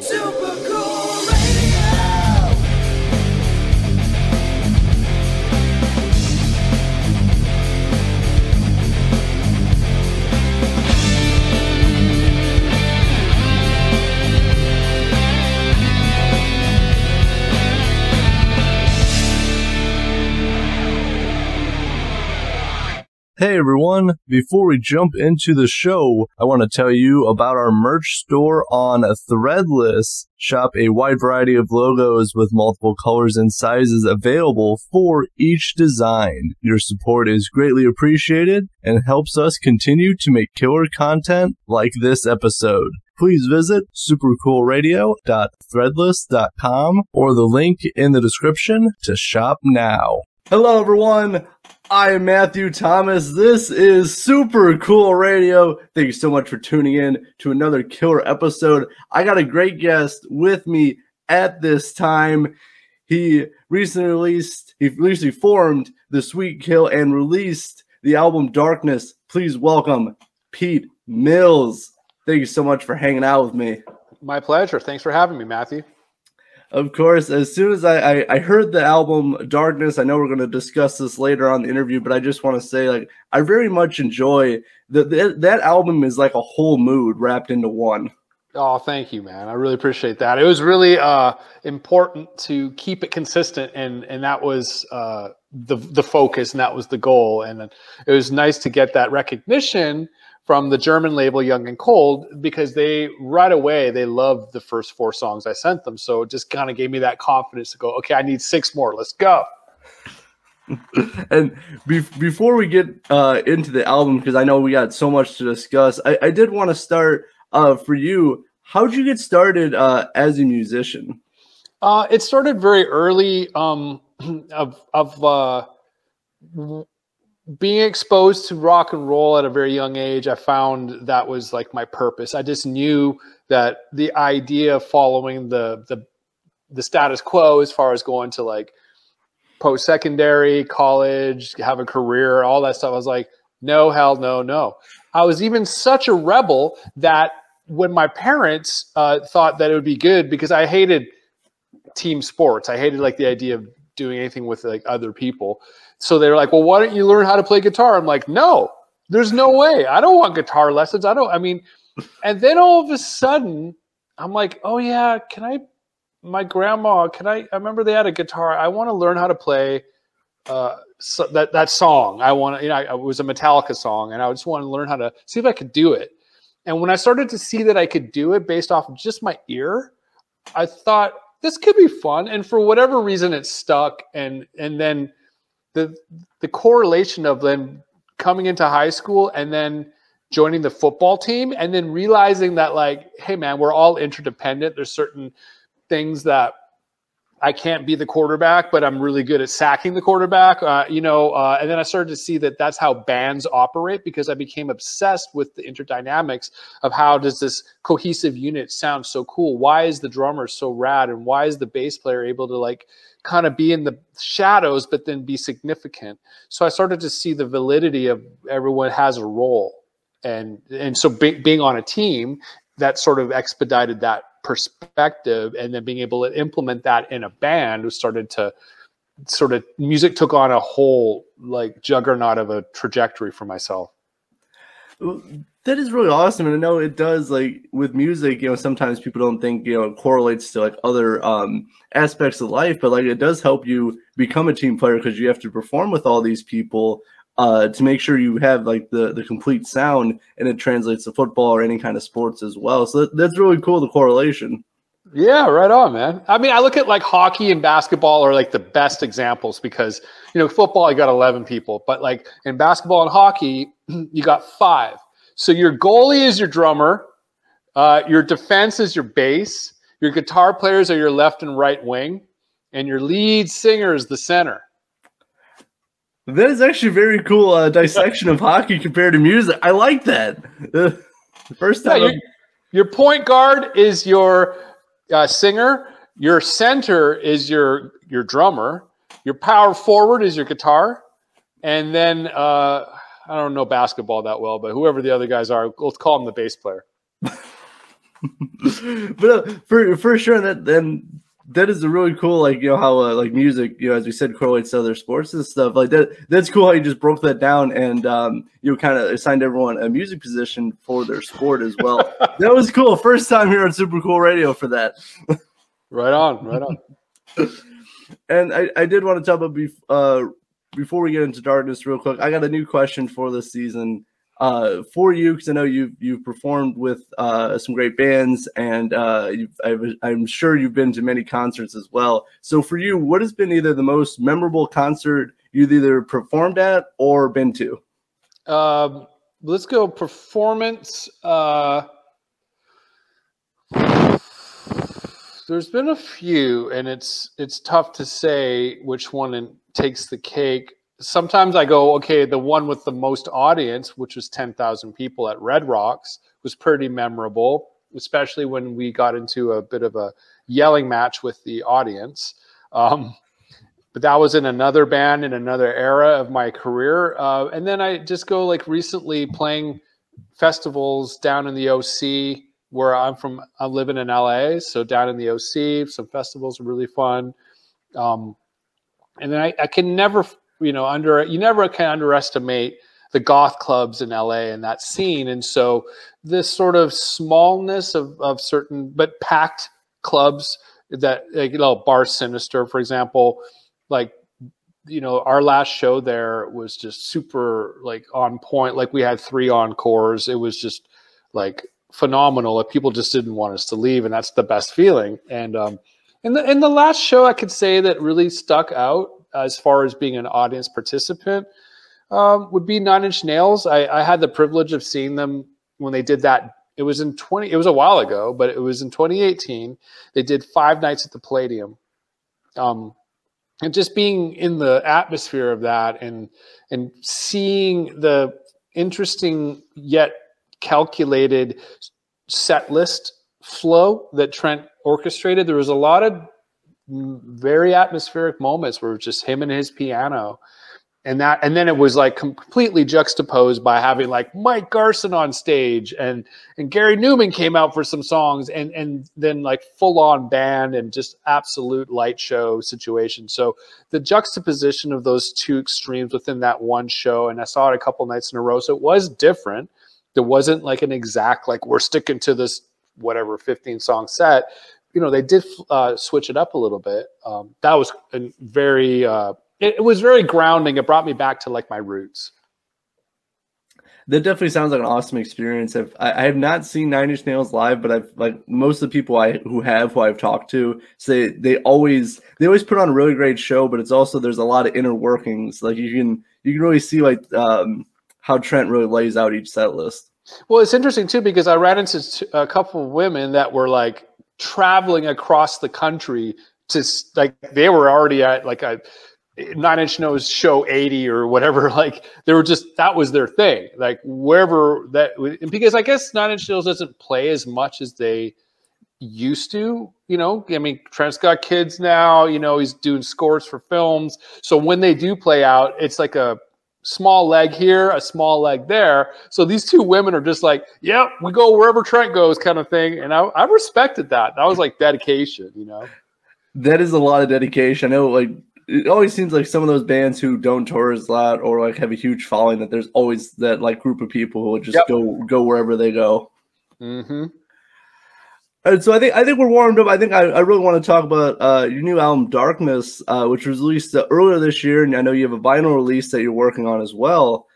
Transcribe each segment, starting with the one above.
Super cool Hey everyone, before we jump into the show, I want to tell you about our merch store on Threadless. Shop a wide variety of logos with multiple colors and sizes available for each design. Your support is greatly appreciated and helps us continue to make killer content like this episode. Please visit supercoolradio.threadless.com or the link in the description to shop now. Hello everyone, I am Matthew Thomas. This is Super Cool Radio. Thank you so much for tuning in to another killer episode. I got a great guest with me at this time. He recently released, he recently formed the Sweet Kill and released the album Darkness. Please welcome Pete Mills. Thank you so much for hanging out with me. My pleasure. Thanks for having me, Matthew. Of course, as soon as I, I, I heard the album Darkness, I know we're going to discuss this later on the interview, but I just want to say, like, I very much enjoy that that album is like a whole mood wrapped into one. Oh, thank you, man. I really appreciate that. It was really uh, important to keep it consistent, and and that was uh, the the focus, and that was the goal. And it was nice to get that recognition from the German label Young and Cold because they right away they loved the first four songs I sent them. So it just kind of gave me that confidence to go, okay, I need six more. Let's go. and be- before we get uh, into the album, because I know we got so much to discuss, I, I did want to start uh, for you. How'd you get started uh, as a musician? Uh, it started very early. Um, of of uh, being exposed to rock and roll at a very young age, I found that was like my purpose. I just knew that the idea of following the the the status quo as far as going to like post secondary, college, have a career, all that stuff. I was like, no, hell no, no. I was even such a rebel that when my parents uh, thought that it would be good because I hated team sports, I hated like the idea of doing anything with like other people. So they're like, well, why don't you learn how to play guitar? I'm like, no, there's no way. I don't want guitar lessons. I don't, I mean, and then all of a sudden, I'm like, oh yeah, can I, my grandma, can I, I remember they had a guitar. I want to learn how to play uh, so that, that song. I want to, you know, it was a Metallica song and I just want to learn how to see if I could do it. And when I started to see that I could do it based off of just my ear, I thought this could be fun. And for whatever reason, it stuck. And, and then, the the correlation of them coming into high school and then joining the football team and then realizing that like hey man we're all interdependent there's certain things that I can't be the quarterback, but I'm really good at sacking the quarterback. Uh, you know, uh, and then I started to see that that's how bands operate because I became obsessed with the interdynamics of how does this cohesive unit sound so cool? Why is the drummer so rad, and why is the bass player able to like kind of be in the shadows but then be significant? So I started to see the validity of everyone has a role, and and so be, being on a team that sort of expedited that perspective. And then being able to implement that in a band started to sort of music took on a whole like juggernaut of a trajectory for myself that is really awesome and i know it does like with music you know sometimes people don't think you know it correlates to like other um aspects of life but like it does help you become a team player because you have to perform with all these people uh, to make sure you have like the the complete sound and it translates to football or any kind of sports as well. So that, that's really cool. The correlation. Yeah, right on, man. I mean, I look at like hockey and basketball are like the best examples because you know football you got eleven people, but like in basketball and hockey you got five. So your goalie is your drummer, uh, your defense is your bass, your guitar players are your left and right wing, and your lead singer is the center. That is actually very cool uh, dissection of hockey compared to music. I like that. first time. Yeah, your, your, point guard is your uh, singer. Your center is your your drummer. Your power forward is your guitar, and then uh, I don't know basketball that well, but whoever the other guys are, let's call him the bass player. but uh, for for sure that then that is a really cool like you know how uh, like music you know as we said correlates to other sports and stuff like that that's cool how you just broke that down and um you kind of assigned everyone a music position for their sport as well that was cool first time here on super cool radio for that Right on, right on. and I, I did want to talk about bef- uh, before we get into darkness real quick. I got a new question for this season uh, for you because I know you've you've performed with uh, some great bands, and uh, I've, I'm sure you've been to many concerts as well. So for you, what has been either the most memorable concert you've either performed at or been to? Um, let's go performance. Uh, there's been a few, and it's it's tough to say which one takes the cake. Sometimes I go, okay, the one with the most audience, which was ten thousand people at Red Rocks, was pretty memorable, especially when we got into a bit of a yelling match with the audience. Um, but that was in another band in another era of my career. Uh, and then I just go like recently playing festivals down in the OC where I'm from. I'm living in LA, so down in the OC, some festivals are really fun. Um, and then I, I can never, you know, under you never can underestimate the goth clubs in LA and that scene. And so this sort of smallness of, of certain but packed clubs that like, you know, Bar Sinister, for example, like you know our last show there was just super like on point. Like we had three encores. It was just like phenomenal. Like people just didn't want us to leave and that's the best feeling. And um in the in the last show i could say that really stuck out as far as being an audience participant um, would be nine inch nails. I, I had the privilege of seeing them when they did that. It was in 20 it was a while ago but it was in 2018 they did five nights at the palladium. Um and just being in the atmosphere of that and and seeing the interesting yet calculated set list flow that Trent orchestrated there was a lot of very atmospheric moments where it was just him and his piano and that and then it was like completely juxtaposed by having like Mike Garson on stage and and Gary Numan came out for some songs and and then like full on band and just absolute light show situation. So the juxtaposition of those two extremes within that one show and I saw it a couple nights in a row so it was different. There wasn't like an exact like we're sticking to this whatever 15 song set. You know, they did uh, switch it up a little bit. Um, that was a very uh, it, it was very grounding. It brought me back to like my roots. That definitely sounds like an awesome experience. I've, I, I have not seen Nine Inch Nails live, but I've like most of the people I who have who I've talked to say they always they always put on a really great show. But it's also there's a lot of inner workings. Like you can you can really see like um, how Trent really lays out each set list. Well, it's interesting too because I ran into a couple of women that were like traveling across the country to like they were already at like a nine inch nose show 80 or whatever like they were just that was their thing. Like wherever that because i guess nine inch nails doesn't play as much as they used to you know? I mean trent's got kids now you know he's doing scores for films. So when they do play out it's like a small leg here a small leg there so these two women are just like yep we go wherever trent goes kind of thing and i, I respected that that was like dedication you know That is a lot of dedication. I know like it always seems like some of those bands who don't tour as a lot or like have a huge following that there's always that like group of people who will just Yep. go go wherever they go. mm-hmm. And so I think I think we're warmed up. I think I, I really want to talk about uh, your new album Darkness, uh, which was released uh, earlier this year, and I know you have a vinyl release that you're working on as well.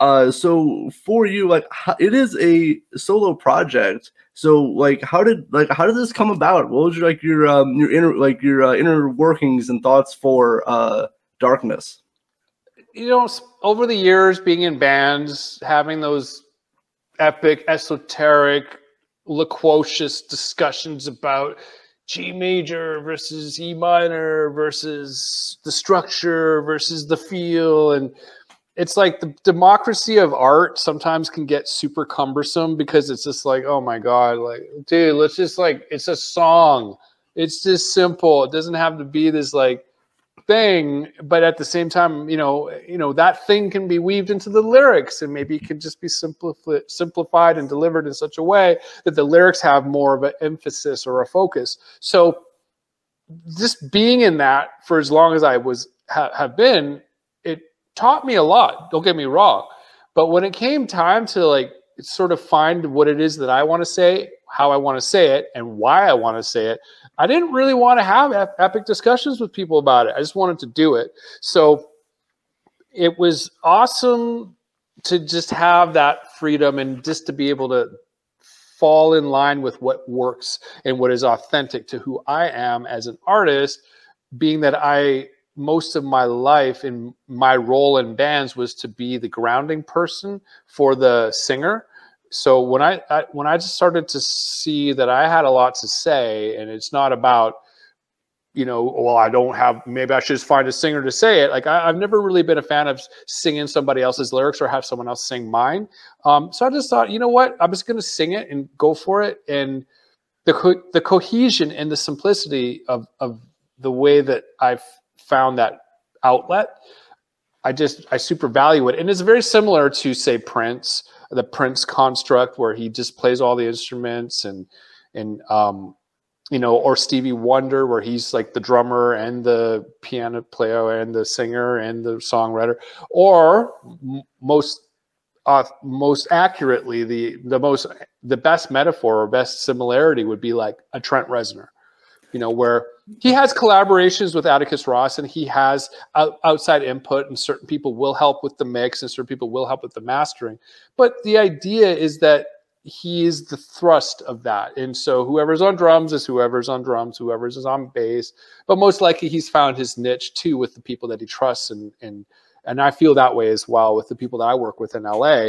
Uh, so for you, like it is a solo project. So like how did like how did this come about? What was your, like your um your inner like your uh, inner workings and thoughts for uh, Darkness? you know, over the years, being in bands, having those epic, esoteric, loquacious discussions about G major versus E minor versus the structure versus the feel. And it's like the democracy of art sometimes can get super cumbersome because it's just like, oh my God, like, dude, let's just like, it's a song. It's just simple. It doesn't have to be this like thing, but at the same time, you know, you know that thing can be weaved into the lyrics, and maybe it can just be simplified, simplified and delivered in such a way that the lyrics have more of an emphasis or a focus. So, just being in that for as long as I was ha- have been, it taught me a lot. Don't get me wrong, but when it came time to like sort of find what it is that I want to say, how I want to say it, and why I want to say it, I didn't really want to have epic discussions with people about it. I just wanted to do it. So it was awesome to just have that freedom and just to be able to fall in line with what works and what is authentic to who I am as an artist, being that I most of my life in my role in bands was to be the grounding person for the singer so when I, I, when I just started to see that I had a lot to say, and it's not about you know, well, I don't have. Maybe I should just find a singer to say it. Like I, have never really been a fan of singing somebody else's lyrics or have someone else sing mine. Um, so I just thought, you know what, I'm just going to sing it and go for it. And the co- the cohesion and the simplicity of of the way that I've found that outlet, I just I super value it. And it's very similar to say Prince the Prince construct where he just plays all the instruments and and um, you know, or Stevie Wonder where he's like the drummer and the piano player and the singer and the songwriter, or m- most uh, most accurately the the most the best metaphor or best similarity would be like a Trent Reznor you know, where he has collaborations with Atticus Ross and he has out, outside input, and certain people will help with the mix and certain people will help with the mastering. But the idea is that he is the thrust of that. And so whoever's on drums is whoever's on drums, whoever's is on bass. But most likely he's found his niche too with the people that he trusts and and and I feel that way as well with the people that I work with in LA.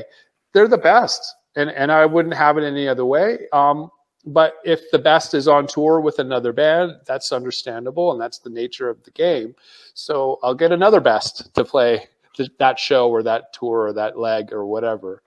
They're the best. And and I wouldn't have it any other way. Um, but if the best is on tour with another band, that's understandable, and that's the nature of the game. So I'll get another best to play that show or that tour or that leg or whatever.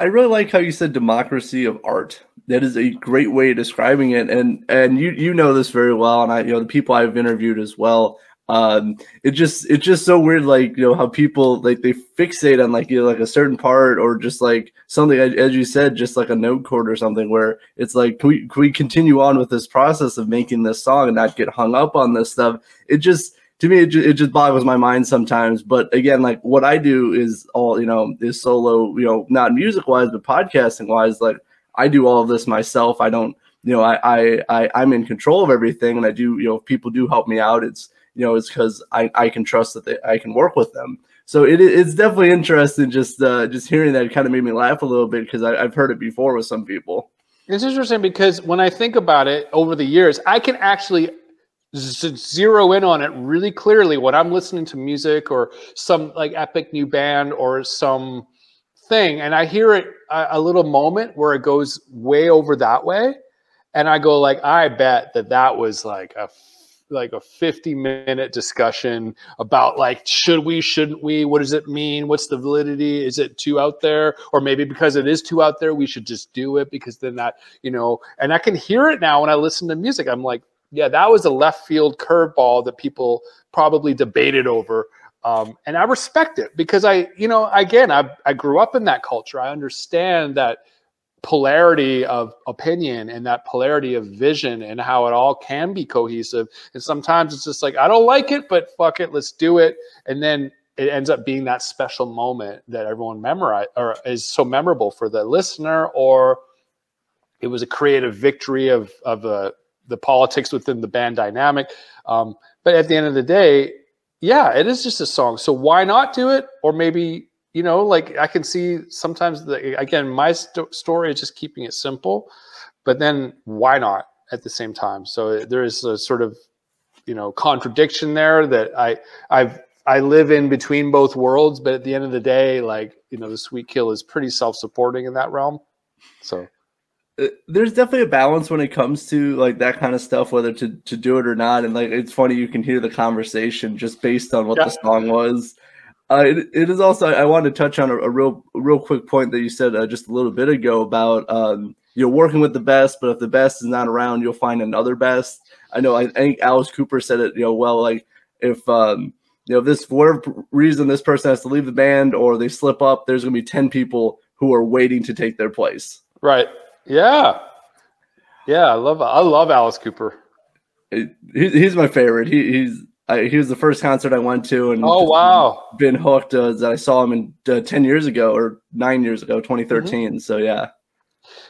I really like how you said democracy of art. That is a great way of describing it, and and you you know this very well, and I you know the people I've interviewed as well um it just it's just so weird like you know how people like they fixate on like you know like a certain part or just like something as you said just like a note chord or something where it's like can we can we continue on with this process of making this song and not get hung up on this stuff? It just to me it, just, it just boggles my mind sometimes. But again like what i do is all you know is solo you know not music wise but podcasting wise like i do all of this myself. I don't you know I, I i i'm in control of everything and i do you know if people do help me out it's you know, it's because I, I can trust that they, I can work with them. So it, it's definitely interesting. Just uh, just hearing that kind of made me laugh a little bit because I've heard it before with some people. It's interesting because when I think about it over the years, I can actually zero in on it really clearly when I'm listening to music or some like epic new band or some thing, and I hear it a, a little moment where it goes way over that way, and I go like, I bet that that was like a like a 50 minute discussion about like should we shouldn't we what does it mean what's the validity is it too out there? Or maybe because it is too out there we should just do it because then that you know and i can hear it now when i listen to music. I'm like yeah that was a left field curveball that people probably debated over. Um, and i respect it because i you know again I, I grew up in that culture. I understand that polarity of opinion and that polarity of vision and how it all can be cohesive. And sometimes it's just like, I don't like it, but fuck it, let's do it. And then it ends up being that special moment that everyone memorize or is so memorable for the listener, or it was a creative victory of of uh, the politics within the band dynamic. Um, but at the end of the day, yeah, it is just a song. So why not do it? Or maybe you know like i can see sometimes the, again my st- story is just keeping it simple but then why not at the same time? So there is a sort of you know contradiction there that i i've i live in between both worlds but at the end of the day like you know the sweet kill is pretty self-supporting in that realm. So. Uh, there's definitely a balance when it comes to like that kind of stuff whether to to do it or not. And like it's funny you can hear the conversation just based on what yeah. the song was uh, it, it is also I wanted to touch on a, a real a real quick point that you said uh, just a little bit ago about um, you're working with the best, but if the best is not around, you'll find another best. I know I, think Alice Cooper said it you know well like if um, you know this for whatever reason this person has to leave the band or they slip up, there's going to be ten people who are waiting to take their place. Right. Yeah. Yeah. I love I love Alice Cooper. It- he, he's my favorite. He, he's I, he was the first concert I went to, and Oh wow. been hooked. Uh, I saw him in uh, ten years ago or nine years ago, 2013. So yeah,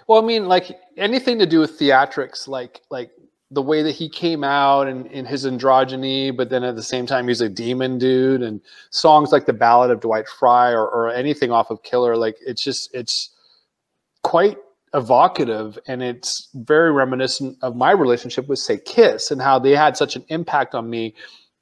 Well, I mean, like anything to do with theatrics, like like the way that he came out and in his androgyny, but then at the same time he's a demon dude, and songs like the Ballad of Dwight Fry or, or anything off of Killer, like it's just it's quite evocative and it's very reminiscent of my relationship with say Kiss and how they had such an impact on me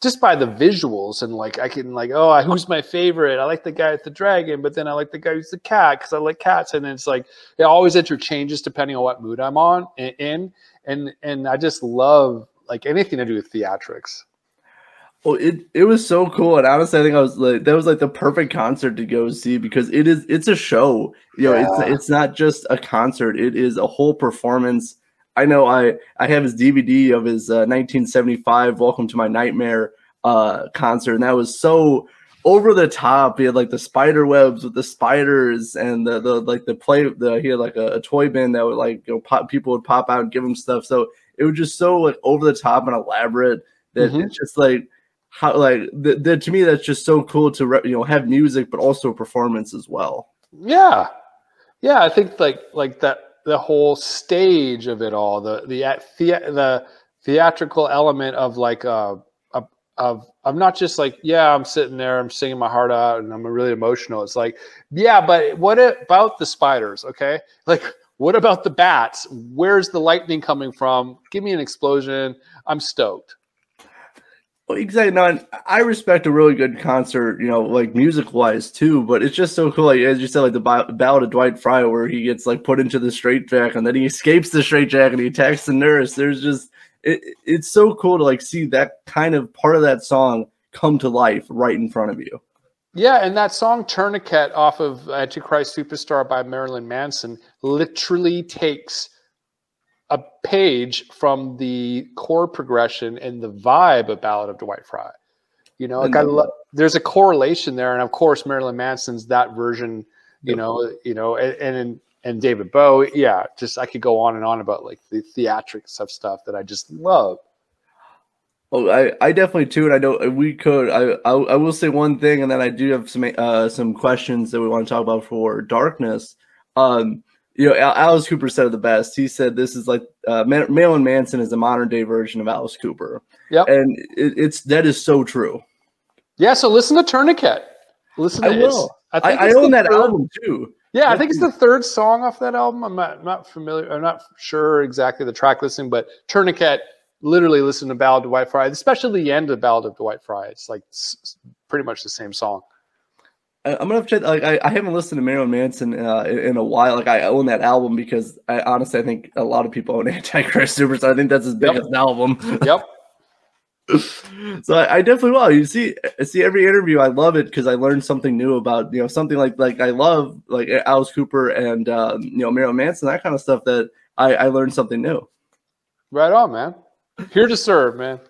just by the visuals and like I can like oh who's my favorite I like the guy with the dragon but then I like the guy who's the cat because I like cats and it's like it always interchanges depending on what mood I'm on in and and I just love like anything to do with theatrics well, it it was so cool, and honestly, I think I was like that was like the perfect concert to go see because it is it's a show. You know, Yeah. it's it's not just a concert; it is a whole performance. I know I I have his DVD of his uh, 1975 "Welcome to My Nightmare" uh, concert, and that was so over the top. He had like the spider webs with the spiders, and the, the like the play. The he had like a, a toy bin that would like you know pop people would pop out and give him stuff. So it was just so like over the top and elaborate that Mhm. it's just like how like the, the, to me that's just so cool to re- you know have music but also performance as well. Yeah, yeah. I think like like that the whole stage of it all, the the the, the theatrical element of like uh of I'm not just like yeah I'm sitting there I'm singing my heart out and I'm really emotional. It's like yeah, but what about the spiders? Okay, like what about the bats? Where's the lightning coming from? Give me an explosion. I'm stoked. Well, exactly. No, I respect a really good concert, you know, like music wise too. But it's just so cool, like as you said, like the Ba- Ballad of Dwight Fry, where he gets like put into the straitjacket and then he escapes the straitjacket and he attacks the nurse. There's just it, it's so cool to like see that kind of part of that song come to life right in front of you. Yeah, and that song Tourniquet off of Antichrist Superstar by Marilyn Manson literally takes a page from the chord progression and the vibe of Ballad of Dwight Fry. You know, like I lo- there's a correlation there, and of course Marilyn Manson's that version. You Yep. know, you know, and and, and David Bowie. Yeah, just I could go on and on about like the theatrics of stuff that I just love. Oh, I, I definitely too, and I know we could. I, I I will say one thing, and then I do have some uh some questions that we want to talk about for darkness. Um, you know, Alice Cooper said it the best. He said this is like uh, Ma- Marilyn Manson is a modern day version of Alice Cooper, Yep. and it, it's that is so true. Yeah. So listen to Tourniquet. Listen. To I will. I, I, think I it's own that third- album too. Yeah, I think it's the third song off that album. I'm not, not familiar. I'm not sure exactly the track listing, but Tourniquet. Literally listen to Ballad of Dwight Fry, especially the end of Ballad of Dwight Fry. It's like pretty much the same song. I'm gonna have to. Like, I, I haven't listened to Marilyn Manson uh, in, in a while. Like, I own that album because I honestly I think a lot of people own Antichrist Superstar. I think that's his Yep. biggest album. Yep. so I, I definitely will. You see, I see every interview. I love it because I learned something new about you know something like like I love like Alice Cooper and um, you know Marilyn Manson that kind of stuff. That I, I learned something new. right on, man. Here to serve, man.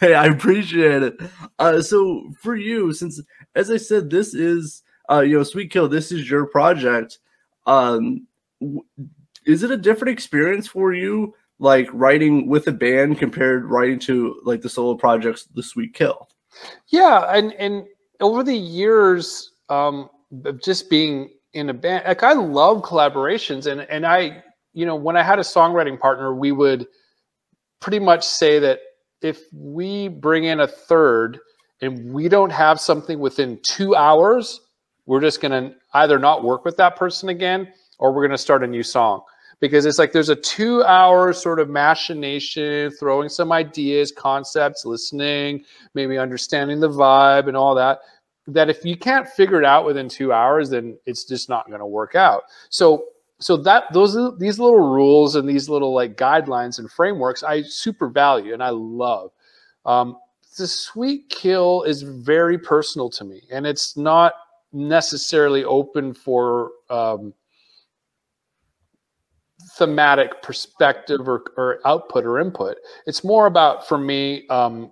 Hey, I appreciate it. Uh, so for you, since as I said, this is uh, you know Sweet Kill. This is your project. Um, w- is it a different experience for you, like writing with a band compared writing to like the solo projects, the Sweet Kill? Yeah, and and over the years, um, of just being in a band, like I love collaborations, and and I, you know, when I had a songwriting partner, we would pretty much say that if we bring in a third and we don't have something within two hours, we're just gonna either not work with that person again, or we're gonna start a new song because it's like there's a two hour sort of machination, throwing some ideas, concepts, listening, maybe understanding the vibe and all that. That if you can't figure it out within two hours, then it's just not going to work out. So, so that those these little rules and these little like guidelines and frameworks, I super value and I love. Um, the sweet kill is very personal to me, and it's not necessarily open for um, thematic perspective or, or output or input. It's more about for me um,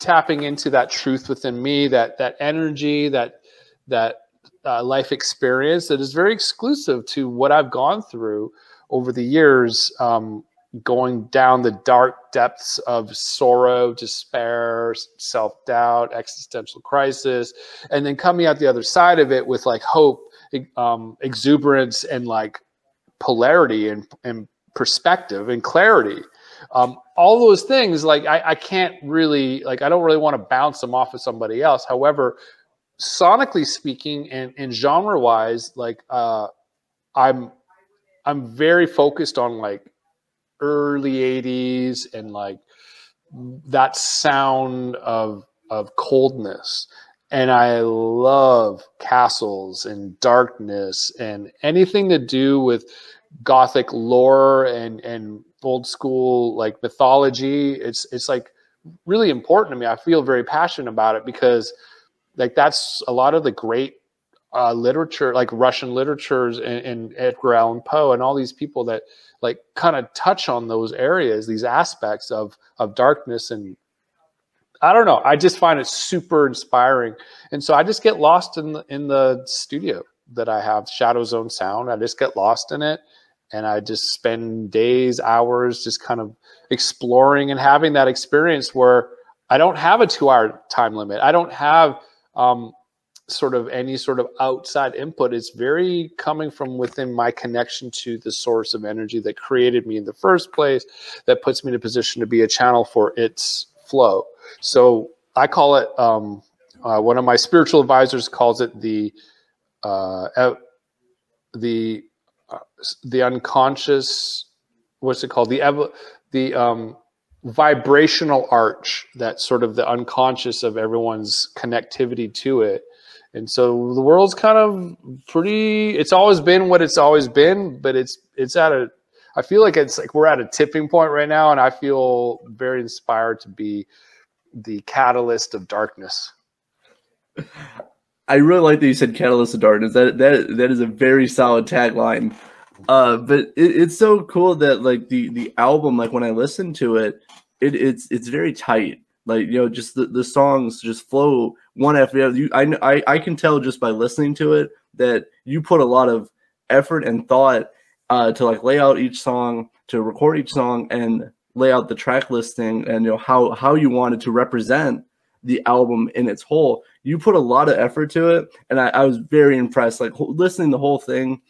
tapping into that truth within me, that that energy, that that uh, life experience that is very exclusive to what I've gone through over the years, um, going down the dark depths of sorrow, despair, self doubt, existential crisis, and then coming out the other side of it with like hope, um, exuberance, and like polarity and, and perspective and clarity. Um, all those things, like I, I can't really, like I don't really want to bounce them off of somebody else. However, sonically speaking and, and genre wise, like uh, I'm I'm very focused on like early 80s and like that sound of of coldness. And I love castles and darkness and anything to do with gothic lore and and old school like mythology. It's it's like really important to me. I feel very passionate about it because like that's a lot of the great uh, literature, like Russian literatures and, and Edgar Allan Poe and all these people that like kind of touch on those areas, these aspects of of darkness and I don't know. I just find it super inspiring, and so I just get lost in the, in the studio that I have, Shadow Zone Sound. I just get lost in it, and I just spend days, hours, just kind of exploring and having that experience where I don't have a two-hour time limit. I don't have um, sort of any sort of outside input. It's very coming from within my connection to the source of energy that created me in the first place, that puts me in a position to be a channel for its flow. So I call it. Um, uh, one of my spiritual advisors calls it the uh, the uh, the unconscious. What's it called? The ev- the um, vibrational arch that's sort of the unconscious of everyone's connectivity to it. And so the world's kind of pretty it's always been what it's always been but it's it's at a i feel like it's like we're at a tipping point right now and i feel very inspired to be the catalyst of darkness. I really like that you said catalyst of darkness. That that that is a very solid tagline uh but it, it's so cool that like the the album like when i listen to it it, it's it's very tight. Like you know, just the, the songs just flow one after the other. You, I, I I can tell just by listening to it that you put a lot of effort and thought uh, to like lay out each song, to record each song, and lay out the track listing, and you know how how you wanted to represent the album in its whole. You put a lot of effort to it, and I, I was very impressed. Like listening the whole thing,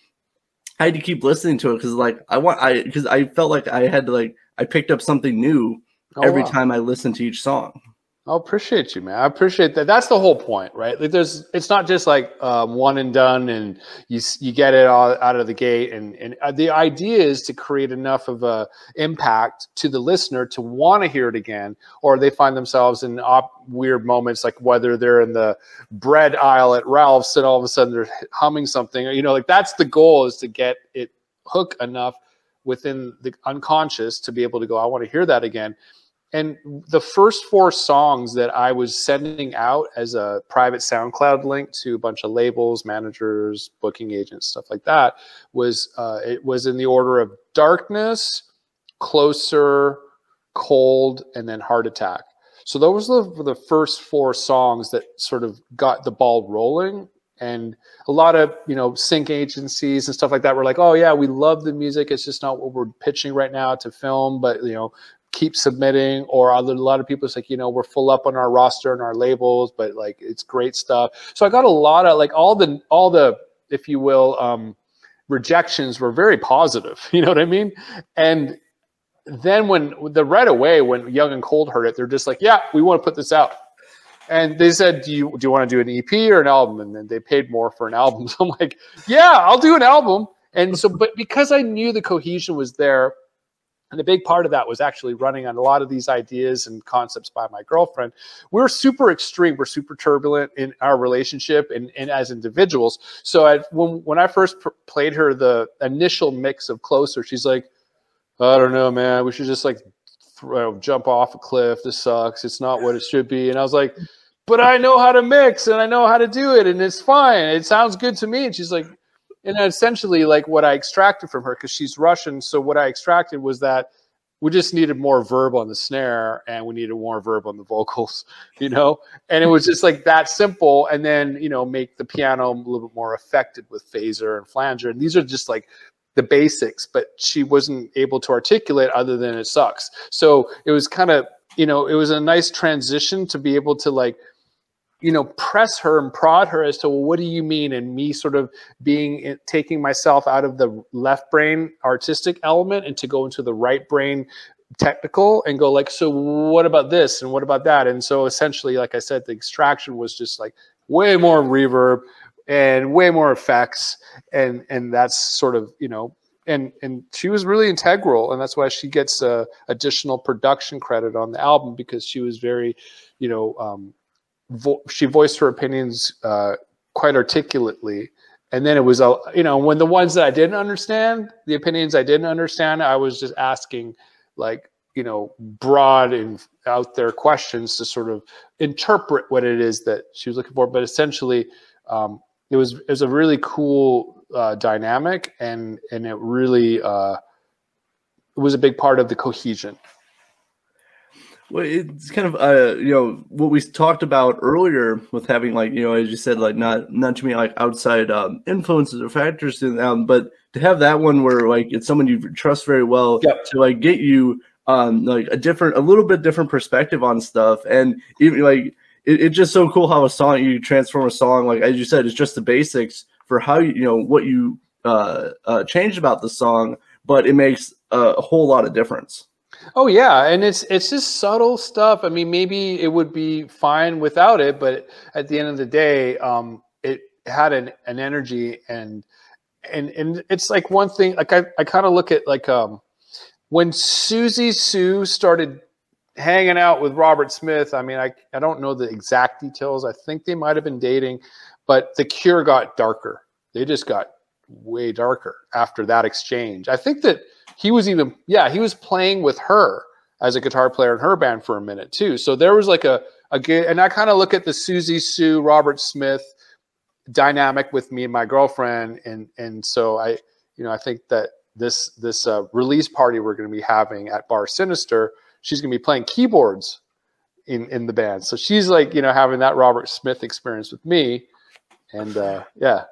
I had to keep listening to it because like I want I because I felt like I had to like I picked up something new oh, every wow. time I listened to each song. I appreciate you, man. I appreciate that. That's the whole point, right? Like, there's, it's not just like um, one and done, and you you get it all out of the gate. And and uh, the idea is to create enough of a impact to the listener to want to hear it again, or they find themselves in op- weird moments, like whether they're in the bread aisle at Ralph's and all of a sudden they're humming something. You know, like that's the goal is to get it hook enough within the unconscious to be able to go, I want to hear that again and the first four songs that I was sending out as a private SoundCloud link to a bunch of labels, managers, booking agents, stuff like that was uh, it was in the order of Darkness, Closer, Cold, and then Heart Attack. So those were the first four songs that sort of got the ball rolling. And a lot of you know sync agencies and stuff like that were like, oh yeah, we love the music. It's just not what we're pitching right now to film, but you know keep submitting or other, a lot of people it's like you know we're full up on our roster and our labels but like it's great stuff. So i got a lot of like all the all the if you will um rejections were very positive you know what i mean? And then when the right away when young and cold heard it they're just like yeah we want to put this out. And they said do you do you want to do an ep or an album? And then they paid more for an album. So i'm like yeah i'll do an album. And so but because i knew the cohesion was there and a big part of that was actually running on a lot of these ideas and concepts by my girlfriend. We're super extreme. We're super turbulent in our relationship and, and as individuals. So I, when, when I first pr- played her the initial mix of Closer, she's like, I don't know, man. We should just like jump off a cliff. This sucks. It's not what it should be. And I was like, but I know how to mix and I know how to do it and it's fine. It sounds good to me. And she's like, and essentially like what i extracted from her because she's russian so what i extracted was that we just needed more verb on the snare and we needed more verb on the vocals, you know? And it was just like that simple. And then, you know, make the piano a little bit more affected with phaser and flanger. And these are just like the basics, but she wasn't able to articulate other than it sucks. So it was kind of, you know, it was a nice transition to be able to like, you know, press her and prod her as to, well, what do you mean? And me sort of being taking myself out of the left brain artistic element and to go into the right brain technical and go like, so what about this and what about that? And so essentially, like I said, the extraction was just like way more reverb and way more effects, and and that's sort of you know. And and she was really integral, and that's why she gets uh, additional production credit on the album because she was very, you know, um, vo- she voiced her opinions uh, quite articulately. And then it was a you know when the ones that i didn't understand the opinions i didn't understand i was just asking like you know broad and out there questions to sort of interpret what it is that she was looking for. But essentially um, it was it was a really cool uh, dynamic and and it really uh, it was a big part of the cohesion well, it's kind of uh, you know what we talked about earlier with having like you know as you said like not not too many like outside um, influences or factors in them, but to have that one where like it's someone you trust very well Yep. to like get you um like a different a little bit different perspective on stuff. And even like it, it's just so cool how a song you transform a song. Like as you said it's just the basics for how you you know what you uh, uh changed about the song but it makes a, a whole lot of difference Oh yeah, and it's it's just subtle stuff. I mean, maybe it would be fine without it, but at the end of the day, um, it had an, an energy and and and it's like one thing. Like I, I kind of look at like um, when Siouxsie Sioux started hanging out with Robert Smith. I mean, I I don't know the exact details. I think they might have been dating, but the Cure got darker. They just got way darker after that exchange. I think that he was even yeah he was playing with her as a guitar player in her band for a minute too. So there was like a a and I kind of look at the Siouxsie Sioux Robert Smith dynamic with me and my girlfriend and and so I you know I think that this this uh, release party we're going to be having at Bar Sinister she's going to be playing keyboards in in the band. So she's like you know having that Robert Smith experience with me and uh, yeah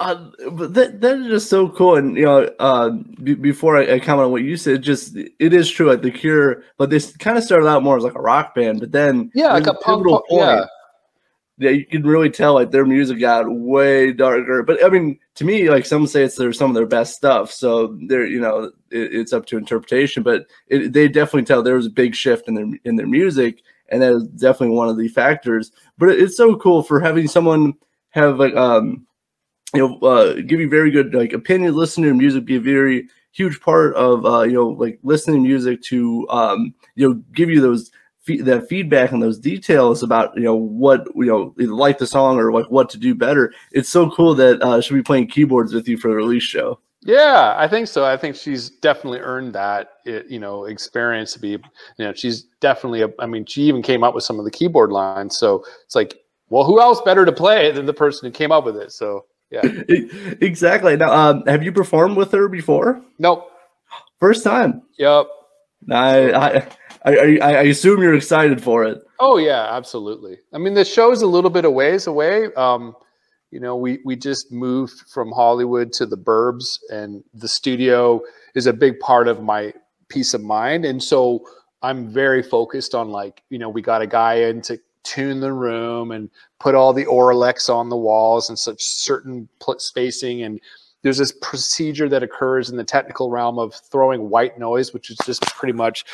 Uh, but that that is just so cool, and you know, uh, b- before I, I comment on what you said, just it is true at the Cure, but they kind of started out more as like a rock band, but then yeah like a punk pivotal yeah yeah, you can really tell like their music got way darker. But I mean, to me, like some say it's their some of their best stuff. So they're you know it, it's up to interpretation, but it, they definitely tell there was a big shift in their in their music, and that is definitely one of the factors. But it, it's so cool for having someone have like um you know uh, give you very good like opinion, listen to music, be a very huge part of uh, you know like listening to music to um you know give you those that feedback and those details about you know what you know like the song or like what to do better. It's so cool that uh, she'll be playing keyboards with you for the release show. Yeah, I think so. I think she's definitely earned that, you know, experience to be, you know, she's definitely, a, I mean, she even came up with some of the keyboard lines. So it's like, well, who else better to play than the person who came up with it? So yeah, exactly. Now, um, have you performed with her before? nope, First time. yep. I I I, I assume you're excited for it. Oh yeah, absolutely. I mean, the show's a little bit a ways away. Um, you know, we we just moved from Hollywood to the Burbs, and the studio is a big part of my peace of mind. And so I'm very focused on like, you know, we got a guy in to tune the room and put all the Auralex on the walls and such certain spacing. And there's this procedure that occurs in the technical realm of throwing white noise, which is just pretty much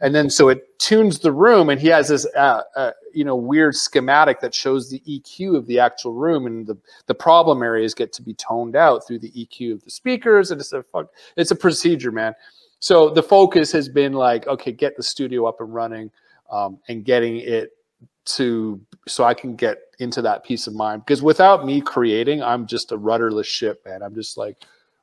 and then so it tunes the room and he has this uh, uh, you know weird schematic that shows the eq of the actual room and the, the problem areas get to be toned out through the eq of the speakers and it's a fuck it's a procedure man so the focus has been like okay get the studio up and running um, and getting it to so i can get into that peace of mind because without me creating i'm just a rudderless ship man i'm just like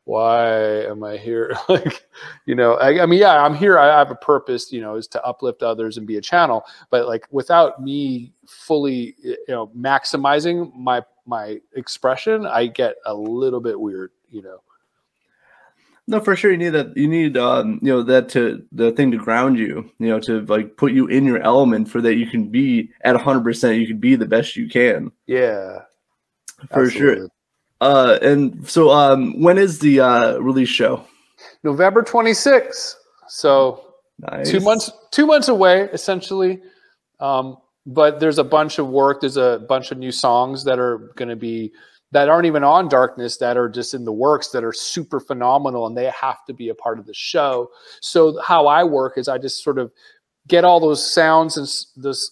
why am I here? like, you know, I, I mean, yeah, I'm here. I have a purpose, you know, is to uplift others and be a channel. But like, without me fully, you know, maximizing my my expression, I get a little bit weird, you know. No, for sure. You need that. You need, um, you know, that to the thing to ground you. You know, to like put you in your element for that you can be at hundred percent. You can be the best you can Yeah, for sure. Uh, and so, um, when is the uh release show? November 26th. So Nice. two months two months away essentially um, but there's a bunch of work there's a bunch of new songs that are going to be that aren't even on darkness that are just in the works that are super phenomenal and they have to be a part of the show. So how i work is i just sort of get all those sounds and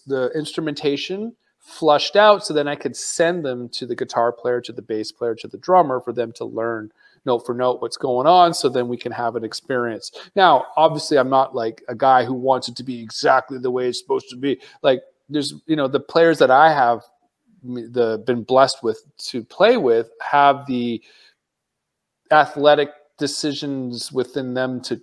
the instrumentation flushed out so then i could send them to the guitar player to the bass player to the drummer for them to learn note for note what's going on so then we can have an experience. Now obviously i'm not like a guy who wants it to be exactly the way it's supposed to be. Like there's you know the players that i have the been blessed with to play with have the athletic decisions within them to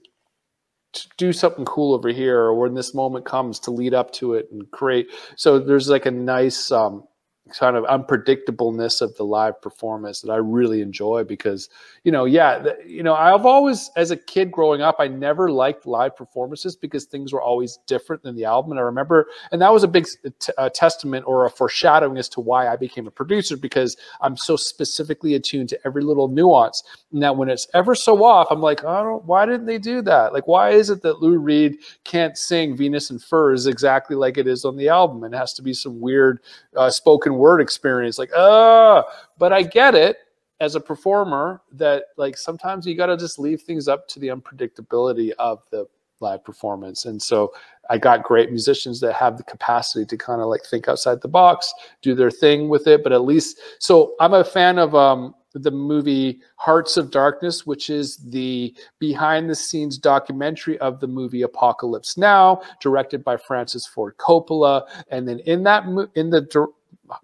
to do something cool over here or when this moment comes to lead up to it and create. So there's like a nice um kind of unpredictableness of the live performance that I really enjoy because you know yeah the, you know I've always as a kid growing up I never liked live performances because things were always different than the album. And I remember and that was a big t- uh, testament or a foreshadowing as to why I became a producer because I'm so specifically attuned to every little nuance. And that when it's ever so off I'm like I don't why didn't they do that? Like why is it that Lou Reed can't sing Venus in Furs exactly like it is on the album? And it has to be some weird uh, spoken word experience like ah but i get it as a performer that like sometimes you got to just leave things up to the unpredictability of the live performance and so i got great musicians that have the capacity to kind of like think outside the box do their thing with it but at least so i'm a fan of um the movie Hearts of Darkness, which is the behind the scenes documentary of the movie Apocalypse Now, directed by Francis Ford Coppola. And then in that, in the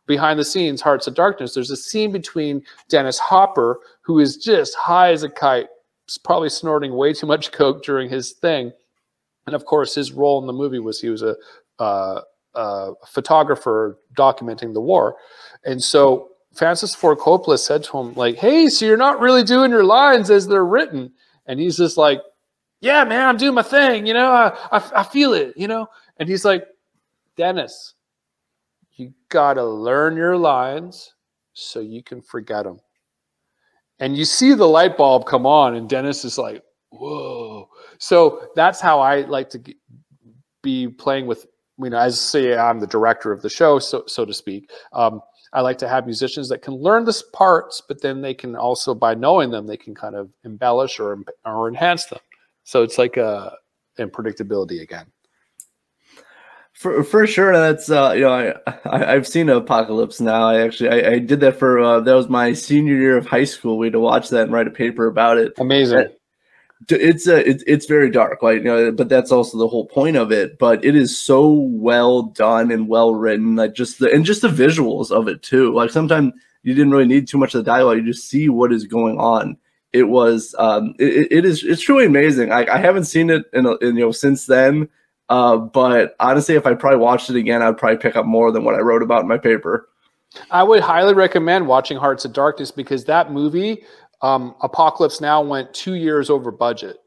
behind the scenes Hearts of Darkness, there's a scene between Dennis Hopper, who is just high as a kite, probably snorting way too much coke during his thing. And of course, his role in the movie was he was a, uh, a photographer documenting the war. And so Francis Ford Coppola said to him, like, hey, so you're not really doing your lines as they're written. And he's just like, yeah, man, I'm doing my thing. You know, I, I, I feel it, you know? And he's like, Dennis, you got to learn your lines so you can forget them. And you see the light bulb come on, and Dennis is like, whoa. So that's how I like to be playing with, you know, as say I'm the director of the show, so, so to speak. Um, I like to have musicians that can learn the parts, but then they can also, by knowing them, they can kind of embellish or or enhance them. So it's like a unpredictability again. For for sure, that's uh, you know I, I I've seen Apocalypse now. I actually I, I did that for uh, that was my senior year of high school. We had to watch that and write a paper about it. Amazing. It's a it's it's very dark, like you know, but that's also the whole point of it. But it is so well done and well written, like just the and just the visuals of it too. Like sometimes you didn't really need too much of the dialogue; you just see what is going on. It was um, it, it is it's truly amazing. I, I haven't seen it in, a, in you know since then. Uh, but honestly, if I probably watched it again, I'd probably pick up more than what I wrote about in my paper. I would highly recommend watching Hearts of Darkness because that movie, um, Apocalypse Now, went two years over budget.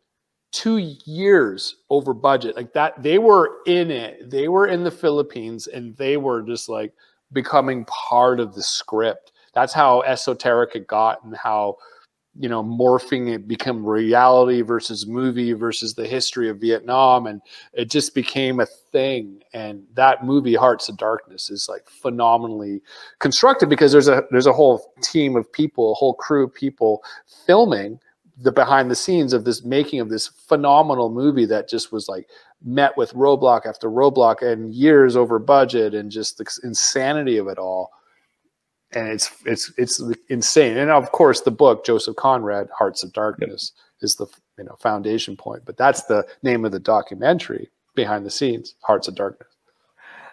Two years over budget. Like that, they were in it. They were in the Philippines and they were just like becoming part of the script. That's how esoteric it got and how you know morphing it become reality versus movie versus the history of Vietnam and it just became a thing. And that movie Hearts of Darkness is like phenomenally constructed because there's a there's a whole team of people a whole crew of people filming the behind the scenes of this making of this phenomenal movie that just was like met with roadblock after roadblock and years over budget and just the insanity of it all and it's it's it's insane. And of course, the book Joseph Conrad, Hearts of Darkness, is the you know foundation point. But that's the name of the documentary behind the scenes, Hearts of Darkness.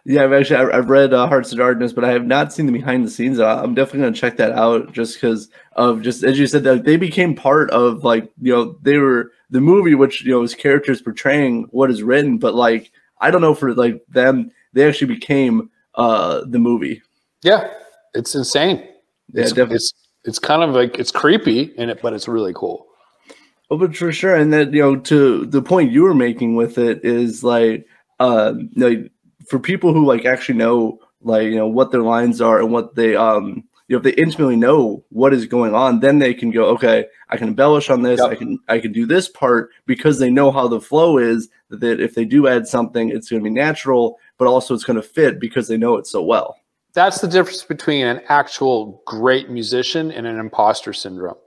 Yeah, I've actually I've read uh, Hearts of Darkness, but I have not seen the behind the scenes. Uh, I'm definitely gonna check that out just because of just as you said that they became part of like you know they were the movie, which you know was characters portraying what is written, but like I don't know for like them, they actually became uh the movie. Yeah, it's insane. Yeah, It's, definitely. it's it's kind of like it's creepy in it, but it's really cool. Oh, but for sure, and that you know, to the point you were making with it is like, uh, like for people who like actually know, like you know, what their lines are and what they, um, you know, if they intimately know what is going on, then they can go, okay, I can embellish on this, Yep. I can, I can do this part because they know how the flow is. That if they do add something, it's going to be natural, but also it's going to fit because they know it so well. That's the difference between an actual great musician and an imposter syndrome.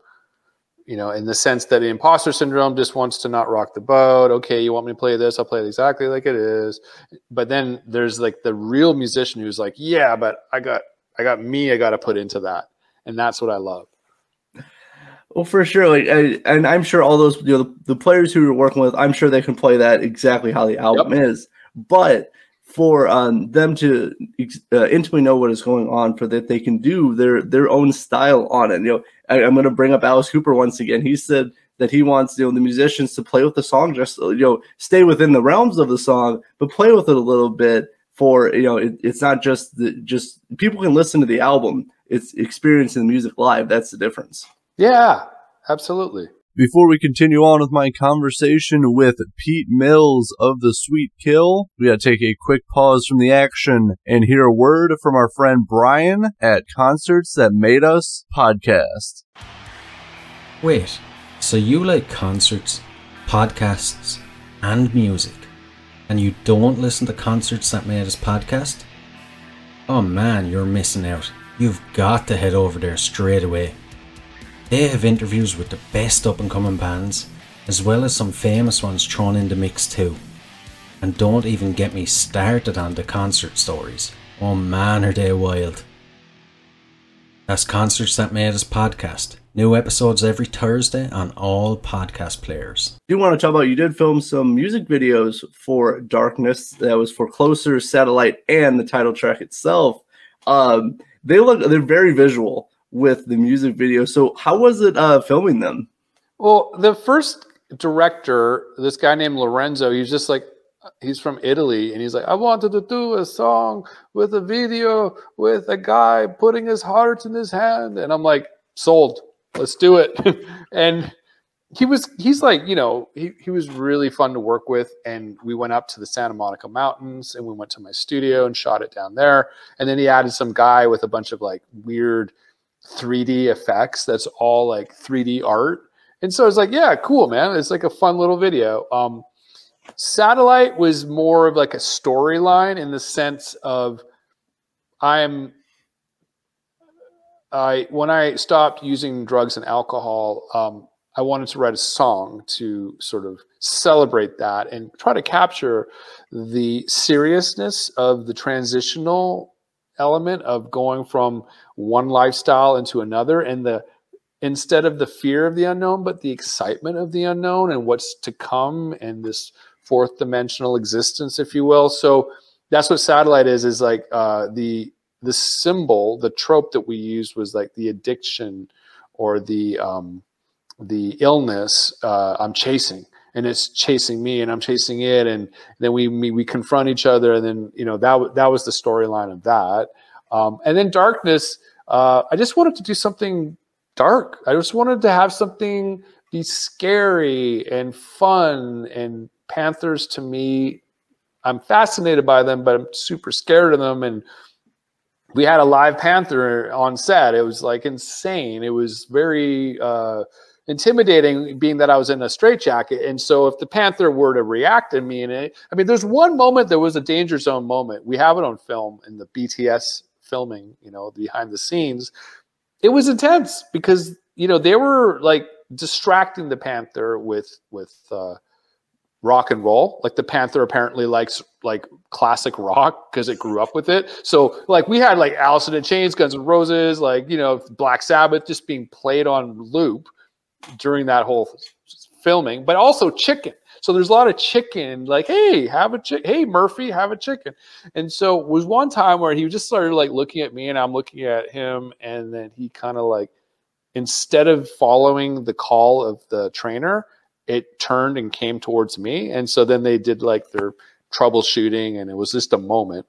You know, in the sense that the imposter syndrome just wants to not rock the boat. Okay, you want me to play this? I'll play it exactly like it is. But then there's like the real musician who's like, yeah, but I got, I got me. I got to put into that, and that's what I love. Well, for sure, like, I, and I'm sure all those, you know, the, the players who you're working with, I'm sure they can play that exactly how the album is. But for um, them to uh, intimately know what is going on, for that they can do their their own style on it. You know, I, I'm going to bring up Alice Cooper once again. He said that he wants you know the musicians to play with the song, just you know, stay within the realms of the song, but play with it a little bit. For you know, it, it's not just the just people can listen to the album. It's experiencing the music live. That's the difference. Yeah, absolutely. Before we continue on with my conversation with Pete Mills of the Sweet Kill, we gotta take a quick pause from the action and hear a word from our friend Brian at Concerts That Made Us podcast. Wait, so you like concerts, podcasts, and music, and you don't listen to Concerts That Made Us podcast? Oh man, you're missing out. You've got to head over there straight away. They have interviews with the best up and coming bands, as well as some famous ones thrown in the mix too. And don't even get me started on the concert stories. Oh man, are they wild. That's Concerts That Made Us podcast. New episodes every Thursday on all podcast players. do want to talk about you did film some music videos for Darkness that was for Closer, Satellite, and the title track itself. Um, they look they're very visual with the music video. So how was it uh, filming them? Well, the first director, this guy named Lorenzo, he's just like, he's from Italy, and he's like, I wanted to do a song with a video with a guy putting his heart in his hand, and I'm like, sold, let's do it. and he was, he's like, you know, he he was really fun to work with, and we went up to the Santa Monica Mountains, and we went to my studio and shot it down there, and then he added some guy with a bunch of like weird 3D effects. That's all like 3D art. And so it's like, yeah, cool, man. It's like a fun little video. Um, Satellite was more of like a storyline in the sense of I'm I when I stopped using drugs and alcohol, um, I wanted to write a song to sort of celebrate that and try to capture the seriousness of the transitional element of going from one lifestyle into another and the instead of the fear of the unknown but the excitement of the unknown and what's to come and this fourth dimensional existence if you will. So that's what satellite is is like uh, the the symbol the trope that we used was like the addiction or the um, the illness uh, i'm chasing and it's chasing me and i'm chasing it and then we we, we confront each other and then you know that that was the storyline of that. Um, and then darkness uh, i just wanted to do something dark. I just wanted to have something be scary and fun and panthers to me i'm fascinated by them but i'm super scared of them and we had a live panther on set. It was like insane. It was very uh, intimidating being that I was in a straitjacket. And so if the Panther were to react to me in it, I mean, there's one moment there was a danger zone moment. We have it on film in the BTS filming, you know, behind the scenes. It was intense because, you know, they were like distracting the Panther with, with, uh, rock and roll like the panther apparently likes like classic rock because it grew up with it so like we had like Alice in Chains, Guns N' Roses, like you know Black Sabbath just being played on loop during that whole filming, but also chicken. So there's a lot of chicken, like, hey, have a chicken. Hey, Murphy, have a chicken. And so was one time where he just started like looking at me and I'm looking at him. And then he kind of like, instead of following the call of the trainer, it turned and came towards me. And so then they did like their troubleshooting and it was just a moment.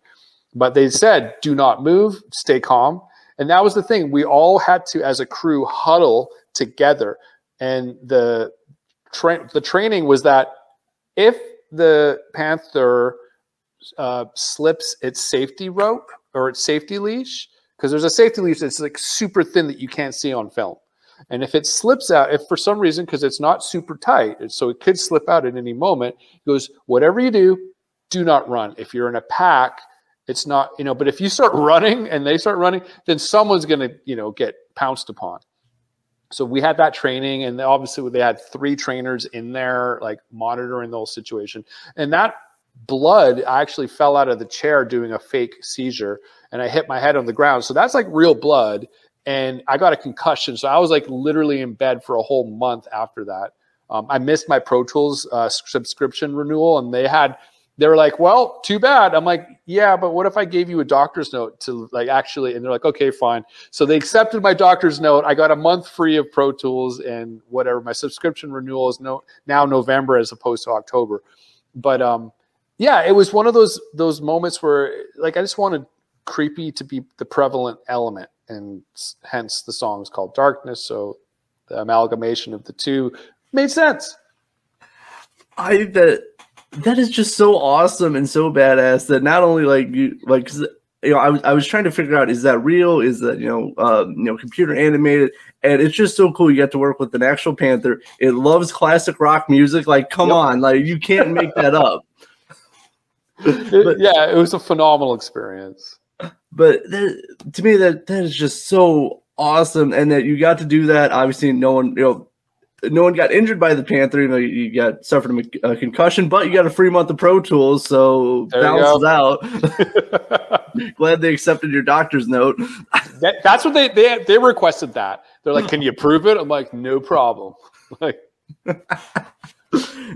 But they said, do not move, stay calm. And that was the thing. We all had to, as a crew, huddle together and the tra- the training was that if the panther uh, slips its safety rope or its safety leash, because there's a safety leash that's like super thin that you can't see on film. And if it slips out, if for some reason, because it's not super tight, so it could slip out at any moment, goes, whatever you do, do not run. If you're in a pack, it's not, you know, but if you start running and they start running, then someone's going to, you know, get pounced upon. So we had that training, and obviously they had three trainers in there, like monitoring the whole situation. And that blood actually fell out of the chair doing a fake seizure, and I hit my head on the ground. So that's like real blood, and I got a concussion. So I was like literally in bed for a whole month after that. Um, I missed my Pro Tools uh, subscription renewal, and they had they were like, "Well, too bad." I'm like, "Yeah, but what if I gave you a doctor's note to like actually?" And they're like, "Okay, fine." So they accepted my doctor's note. I got a month free of Pro Tools and whatever. My subscription renewal is no now November as opposed to October. But um, yeah, it was one of those those moments where like I just wanted creepy to be the prevalent element, and hence the song is called Darkness. So the amalgamation of the two made sense. I think that is just so awesome and so badass that not only like you like you know I was I was trying to figure out is that real? Is that you know um, you know computer animated? And it's just so cool you get to work with an actual panther. It loves classic rock music. Like come Yep. on like you can't make that up. But- yeah, it was a phenomenal experience. but that, to me that that is just so awesome and that you got to do that. Obviously no one you know no one got injured by the panther you know you, got suffered a, concussion but you got a free month of pro tools so There balances out glad they accepted your doctor's note that's what they, they they requested that. They're like, "Can you prove it?" I'm like, "No problem." Like,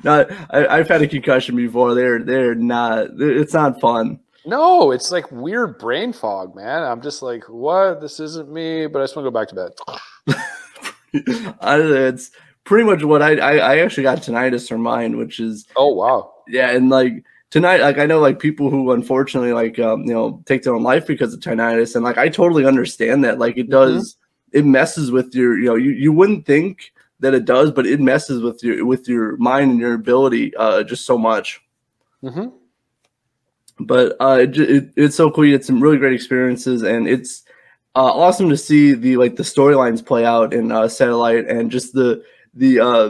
no I, i've had a concussion before they're they're not it's not fun no, it's like weird brain fog, man. I'm just like, "What? This isn't me." But I just want to go back to bed. I, it's pretty much what I, I i actually got tinnitus or mine which is Oh wow. yeah and like tonight like i know like people who unfortunately like um you know take their own life because of tinnitus and like i totally understand that. Like it does it messes with your you know you, you wouldn't think that it does but it messes with your with your mind and your ability uh just so much. Hmm but uh it, it, it's so cool. You had some really great experiences and it's uh awesome to see the like the storylines play out in uh satellite and just the the uh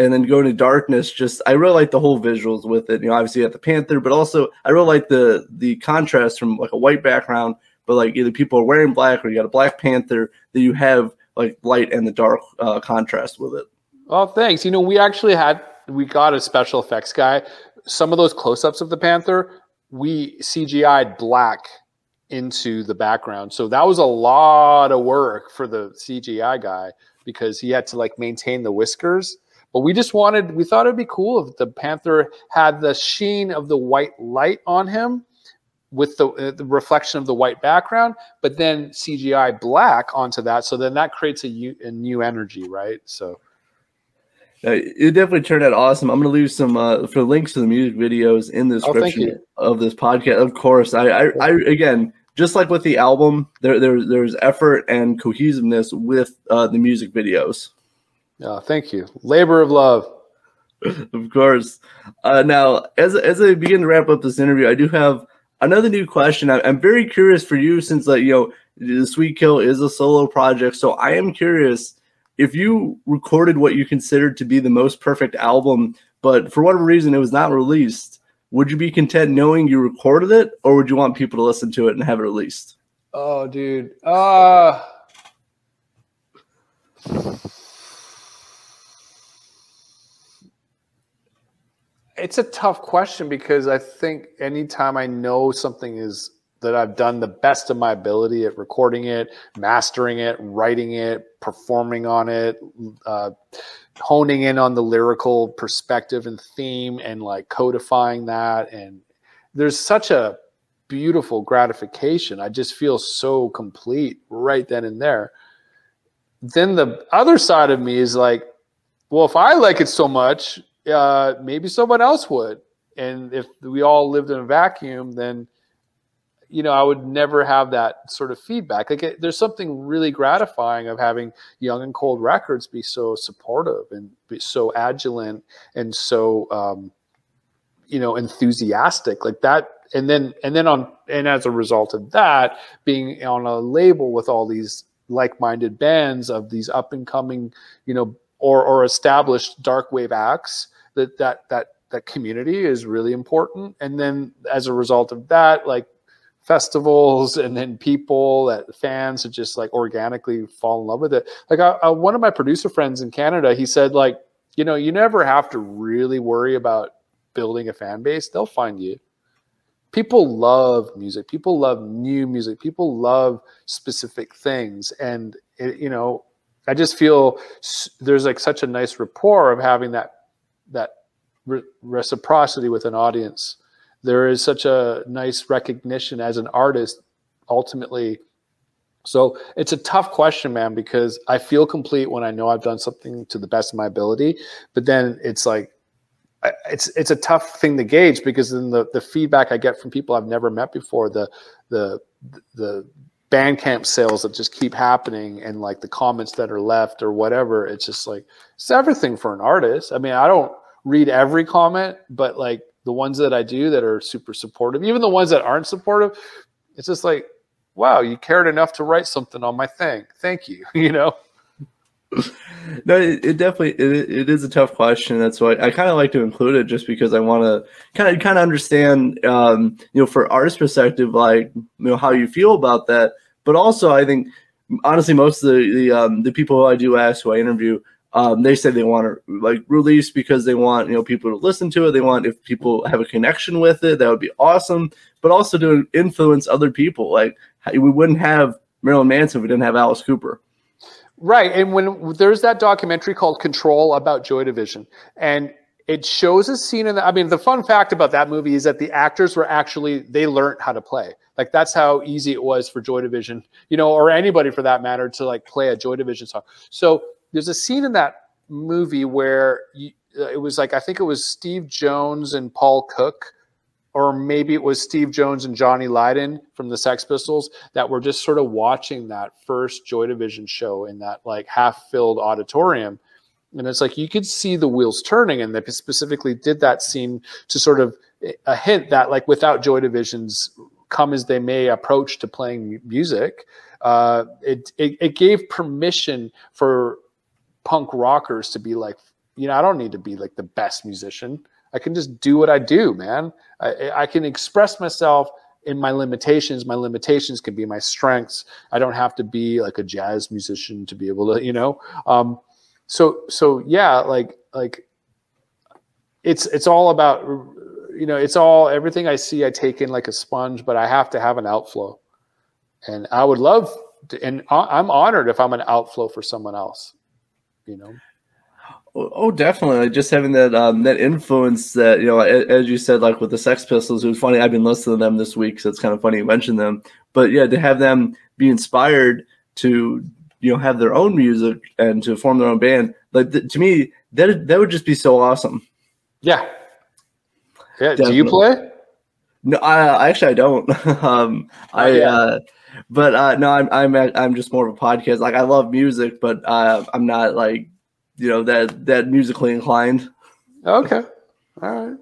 and then going to darkness just i really like the whole visuals with it you know obviously you got the panther but also i really like the the contrast from like a white background but like either people are wearing black or you got a black panther that you have like light and the dark uh contrast with it Oh, thanks. You know, we actually had we got a special effects guy. Some of those close-ups of the panther, we CGI'd black into the background. So that was a lot of work for the CGI guy because he had to like maintain the whiskers. But we just wanted we thought it'd be cool if the panther had the sheen of the white light on him with the, uh, the reflection of the white background, but then CGI black onto that. So then that creates a, u- a new energy, right? So Uh, it definitely turned out awesome. I'm going to leave some uh, for links to the music videos in the Oh, description you. of this podcast. Of course, I, I, I again, just like with the album, there, there there's effort and cohesiveness with uh, the music videos. Yeah, thank you. Labor of love. Of course. Uh, now, as as I begin to wrap up this interview, I do have another new question. I, I'm very curious for you, since like you know, the Sweet Kill is a solo project. So I am curious if you recorded what you considered to be the most perfect album, but for whatever reason it was not released. Would you be content knowing you recorded it, or would you want people to listen to it and have it released? Oh, dude. Uh It's a tough question because I think anytime I know something is that I've done the best of my ability at recording it, mastering it, writing it, performing on it, uh, honing in on the lyrical perspective and theme, and like codifying that. And there's such a beautiful gratification. I just feel so complete right then and there. Then the other side of me is like, well, if I like it so much, uh, maybe someone else would. And if we all lived in a vacuum, then you know, I would never have that sort of feedback. Like, it, there's something really gratifying of having Young and Cold Records be so supportive and be so adulent and so, um, you know, enthusiastic like that. And then, and then on, and as a result of that, being on a label with all these like-minded bands of these up and coming, you know, or or established dark wave acts, that that that that community is really important. And then as a result of that, like festivals and then people that fans that just like organically fall in love with it. Like I, I, one of my producer friends in Canada, he said like, you know, you never have to really worry about building a fan base. They'll find you. People love music. People love new music. People love specific things. And it, you know, I just feel there's like such a nice rapport of having that that re- reciprocity with an audience there is such a nice recognition as an artist ultimately. So it's a tough question man because i feel complete when i know i've done something to the best of my ability. But then it's like it's it's a tough thing to gauge because then the, the feedback i get from people i've never met before the the the bandcamp sales that just keep happening and like the comments that are left or whatever it's just like it's everything for an artist. I mean i don't read every comment but like the ones that I do that are super supportive, even the ones that aren't supportive, it's just like, wow, you cared enough to write something on my thing. Thank you. You know? no, it, it definitely it, it is a tough question. That's why I kind of like to include it, just because I want to kind of kind of understand, um, you know, for artist perspective, like you know how you feel about that. But also, I think honestly, most of the the, um, the people I do ask, who I interview, um, they say they want to like release because they want you know people to listen to it. They want if people have a connection with it, that would be awesome. But also to influence other people. Like we wouldn't have Marilyn Manson if we didn't have Alice Cooper. Right, and when there's that documentary called Control about Joy Division, and it shows a scene in that. I mean, the fun fact about that movie is that the actors were actually they learned how to play. Like that's how easy it was for Joy Division, you know, or anybody for that matter to like play a Joy Division song. So there's a scene in that movie where you, uh, it was like I think it was Steve Jones and Paul Cook, or maybe it was Steve Jones and Johnny Lydon from the Sex Pistols that were just sort of watching that first Joy Division show in that like half-filled auditorium. And it's like you could see the wheels turning, and they specifically did that scene to sort of a hint that like without Joy Division's come as they may approach to playing music, uh, it, it, it gave permission for punk rockers to be like, you know, I don't need to be like the best musician. I can just do what I do, man. I, I can express myself in my limitations. My limitations can be my strengths. I don't have to be like a jazz musician to be able to, you know. Um, so so yeah, like like it's it's all about you know it's all everything I see I take in like a sponge, but I have to have an outflow, and I would love to, and I'm honored if I'm an outflow for someone else you know. Oh, oh, definitely. Just having that um, that influence that you know, as you said, like with the Sex Pistols, it was funny. I've been listening to them this week, so it's kind of funny you mentioned them. But yeah, to have them be inspired to you know have their own music and to form their own band, like th- to me, that that would just be so awesome. Yeah. Yeah. Definitely. Do you play? No, I actually I don't. um, oh, I. Yeah. Uh, but uh, no, I'm I'm I'm just more of a podcast. Like I love music, but uh, I'm not like you know that that musically inclined. Okay, all right,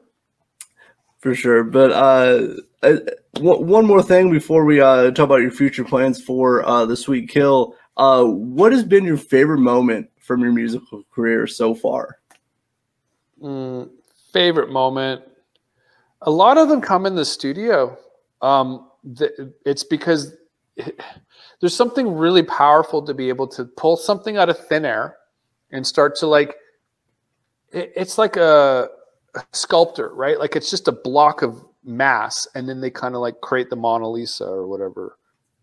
for sure. But uh, one more thing before we uh, talk about your future plans for uh, the Sweet Kill. Uh, what has been your favorite moment from your musical career so far? Mm, favorite moment. A lot of them come in the studio. Um, the, it's because there's something really powerful to be able to pull something out of thin air and start to like it, it's like a, a, sculptor right like it's just a block of mass and then they kind of like create the mona lisa or whatever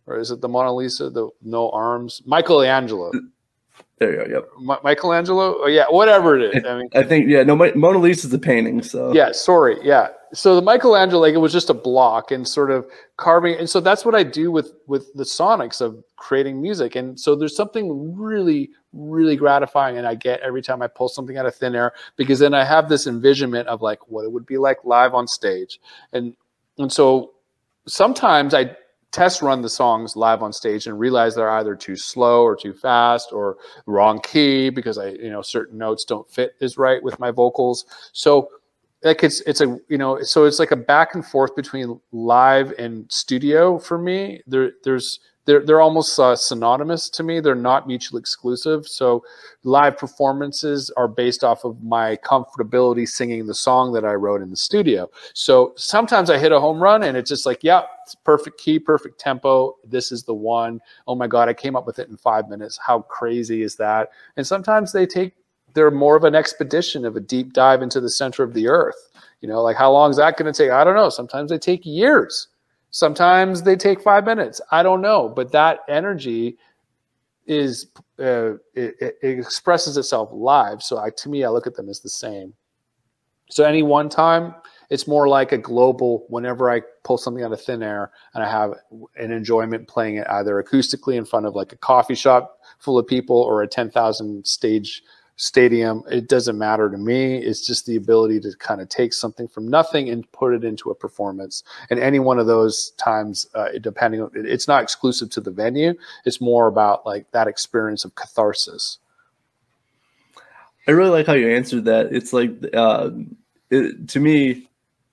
or is it the mona lisa the no arms michelangelo mm. there you go. Yep. Ma- Michelangelo. Oh, yeah, whatever it is. I, mean, I think yeah. No, Mona Lisa is a painting. So yeah. Sorry. Yeah. So the Michelangelo, it was just a block and sort of carving, and so that's what I do with with the Sonics of creating music. And so there's something really, really gratifying, and I get every time I pull something out of thin air because then I have this envisionment of like what it would be like live on stage, and and so sometimes I test run the songs live on stage and realize they're either too slow or too fast or wrong key because I, you know, certain notes don't fit as right with my vocals. So like it's it's a you know so it's like a back and forth between live and studio for me. There there's they're they're almost uh, synonymous to me. They're not mutually exclusive. So live performances are based off of my comfortability singing the song that I wrote in the studio. So sometimes I hit a home run and it's just like, yeah, it's perfect key, perfect tempo. This is the one. Oh my god, I came up with it in 5 minutes. How crazy is that? And sometimes they take they're more of an expedition of a deep dive into the center of the earth. You know, like how long is that going to take? I don't know. Sometimes they take years. Sometimes they take five minutes. I don't know, but that energy is uh, it, it, expresses itself live. So I, to me, I look at them as the same. So any one time, it's more like a global. Whenever I pull something out of thin air and I have an enjoyment playing it either acoustically in front of like a coffee shop full of people or a ten thousand stage stadium it doesn't matter to me. It's just the ability to kind of take something from nothing and put it into a performance. And any one of those times uh, depending on it's not exclusive to the venue. It's more about like that experience of catharsis. I really like how you answered that. It's like uh, it, to me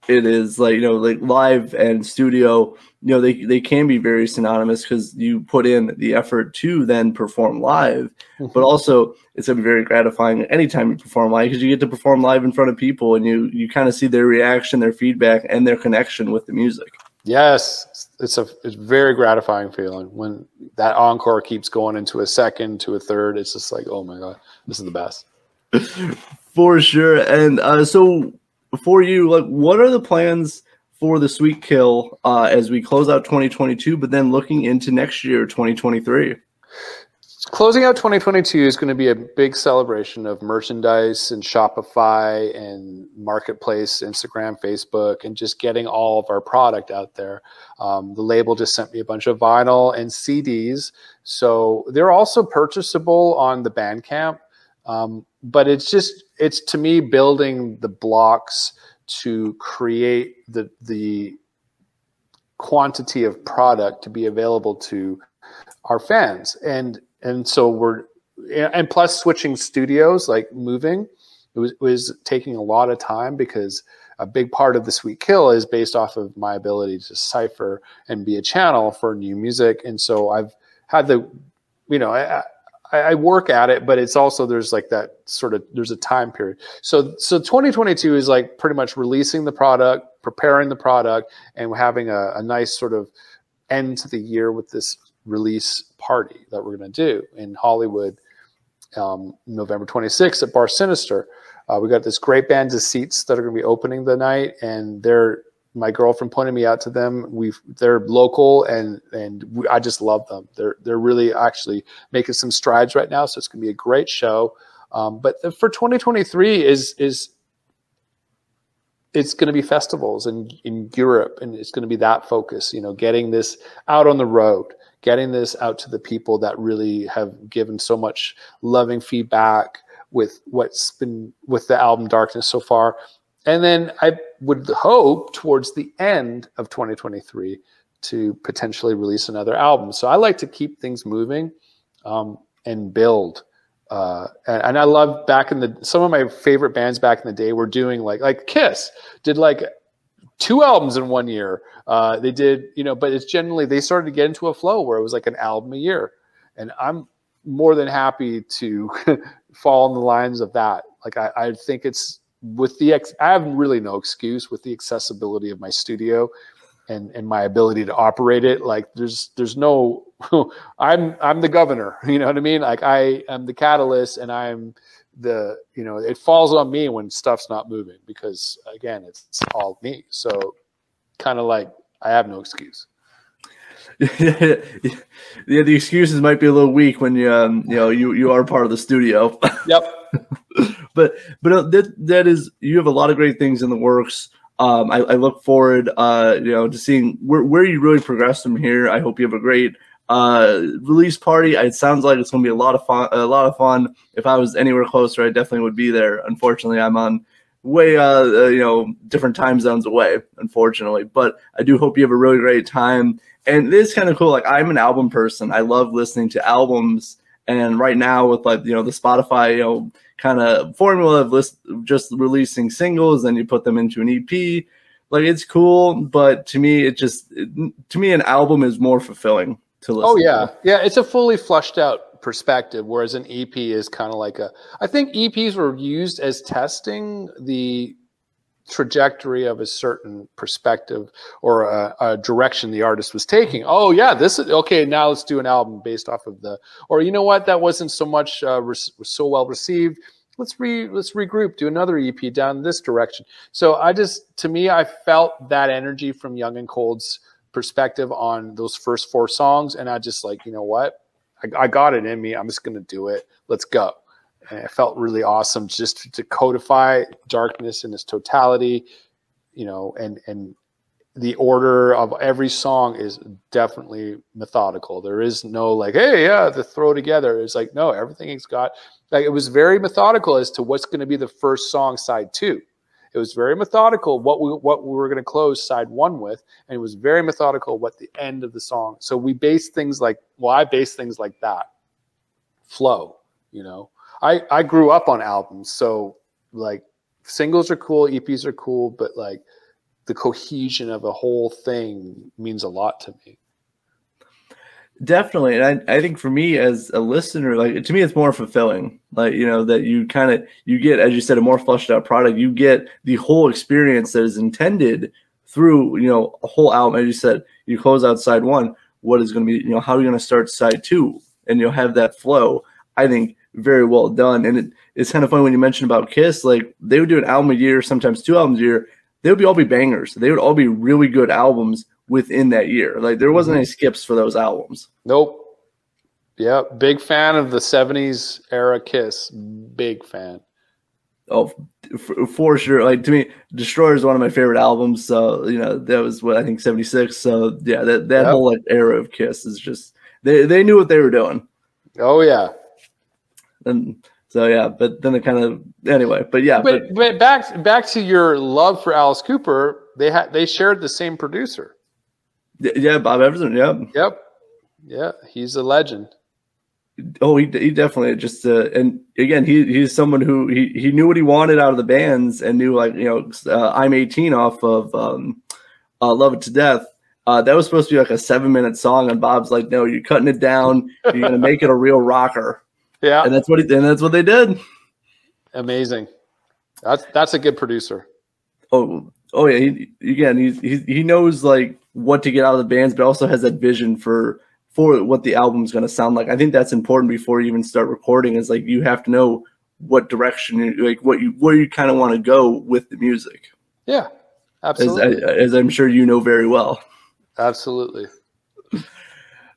it is like you know like live and studio you know they, they can be very synonymous because you put in the effort to then perform live. Mm-hmm. but also it's to be very gratifying anytime you perform live because you get to perform live in front of people and you you kind of see their reaction their feedback and their connection with the music. Yes it's a it's very gratifying feeling when that encore keeps going into a second to a third. It's just like oh my god this is the best. For sure. And uh, so for you like what are the plans for the sweet kill uh, as we close out 2022, but then looking into next year, 2023? Closing out 2022 is going to be a big celebration of merchandise and Shopify and Marketplace, Instagram, Facebook, and just getting all of our product out there. Um, the label just sent me a bunch of vinyl and CDs. So they're also purchasable on the Bandcamp. Um, but it's just, it's to me building the blocks to create the the quantity of product to be available to our fans. And and so we're and plus switching studios like moving it was, it was taking a lot of time because a big part of the sweet kill is based off of my ability to cipher and be a channel for new music. And so i've had the you know I, I, work at it, but it's also there's like that sort of there's a time period. So so 2022 is like pretty much releasing the product, preparing the product, and having a, a nice sort of end to the year with this release party that we're going to do in Hollywood, um, November 26th at Bar Sinister. Uh, we got this great band Deceits that are going to be opening the night, and they're my girlfriend pointed me out to them. We they're local and and we, I just love them. They're they're really actually making some strides right now. So it's to be a great show. Um, but the, for 2023 is is it's going to be festivals in in Europe and it's going to be that focus. You know, getting this out on the road, getting this out to the people that really have given so much loving feedback with what's been with the album Darkness so far and then I would hope towards the end of 2023 to potentially release another album. So I like to keep things moving um, and build. Uh, and, and, I love back in the some of my favorite bands back in the day were doing like like Kiss did like two albums in one year. Uh, they did you know, but it's generally they started to get into a flow where it was like an album a year, and I'm more than happy to fall in the lines of that. Like I, I think it's with the ex- I have really no excuse with the accessibility of my studio and and my ability to operate it. Like there's there's no I'm I'm the governor. You know what I mean? Like I am the catalyst, and I'm the you know it falls on me when stuff's not moving because again it's all me. So kind of like I have no excuse. yeah, the excuses might be a little weak when you um, you know you you are part of the studio. Yep. But but uh, that that is you have a lot of great things in the works. Um, I, I, look forward, uh, you know, to seeing where, where you really progress from here. I hope you have a great uh, release party. It sounds like it's going to be a lot of fun. A lot of fun. If I was anywhere closer, I definitely would be there. Unfortunately, I'm on way uh, uh you know different time zones away, unfortunately. But I do hope you have a really great time. And this kind of cool. Like I'm an album person. I love listening to albums. And right now with like you know the Spotify you know kind of formula of list just releasing singles and you put them into an EP, like it's cool. But to me, it just to me an album is more fulfilling to listen. Oh yeah, to. yeah. It's a fully flushed out perspective, whereas an EP is kind of like a. I think EPs were used as testing the trajectory of a certain perspective or a, a, direction the artist was taking. Oh yeah, this is okay. Now let's do an album based off of the. Or you know what, that wasn't so much uh, so well received. Let's re let's regroup, do another EP down this direction. So I just to me, I felt that energy from Young and Cold's perspective on those first four songs, and I just like you know what, I, I got it in me. I'm just gonna do it. Let's go. It felt really awesome just to codify darkness in its totality, you know, and and the order of every song is definitely methodical. There is no like, hey, yeah, the throw together. It's like, no, everything's got like it was very methodical as to what's going to be the first song side two. It was very methodical what we what we were going to close side one with, and it was very methodical what the end of the song. So we base things like well, I base things like that flow. You know, I I grew up on albums, so like singles are cool, EPs are cool, but like the cohesion of a whole thing means a lot to me. Definitely. And I, I think for me as a listener, like to me, it's more fulfilling. Like, you know, that you kind of, you get, as you said, a more fleshed out product. You get the whole experience that is intended through, you know, a whole album. As you said, you close out side one. What is going to be, you know, how are you going to start side two? And you'll have that flow. I think very well done. And it, it's kind of funny when you mention about Kiss, like they would do an album a year, sometimes two albums a year. They would be all be bangers. They would all be really good albums within that year. Like there wasn't mm-hmm. any skips for those albums. Nope. Yeah, big fan of the '70s era Kiss. Big fan. Oh, for, for, sure. Like to me, Destroyer is one of my favorite albums. So you know that was what I think '76. So yeah, that that yep. whole like, era of Kiss is just they they knew what they were doing. Oh yeah. And so yeah, but then it kind of anyway. But yeah, but, but, but back back to your love for Alice Cooper. They had they shared the same producer. Yeah, Bob Ezrin. Yeah. Yep. Yeah, he's a legend. Oh, he, he definitely just uh, and again he he's someone who he, he knew what he wanted out of the bands and knew like you know uh, I'm 18 off of um, uh, Love It to Death. Uh, that was supposed to be like a seven minute song, and Bob's like, "No, you're cutting it down. You're gonna make it a real rocker." Yeah, and that's what he and that's what they did. Amazing. That's that's a good producer. Oh, oh yeah. He, again, he, he he knows like what to get out of the bands, but also has that vision for for what the album's going to sound like. I think that's important before you even start recording. Is like you have to know what direction, like what you where you kind of want to go with the music. Yeah, absolutely. As, as I'm sure you know very well. Absolutely.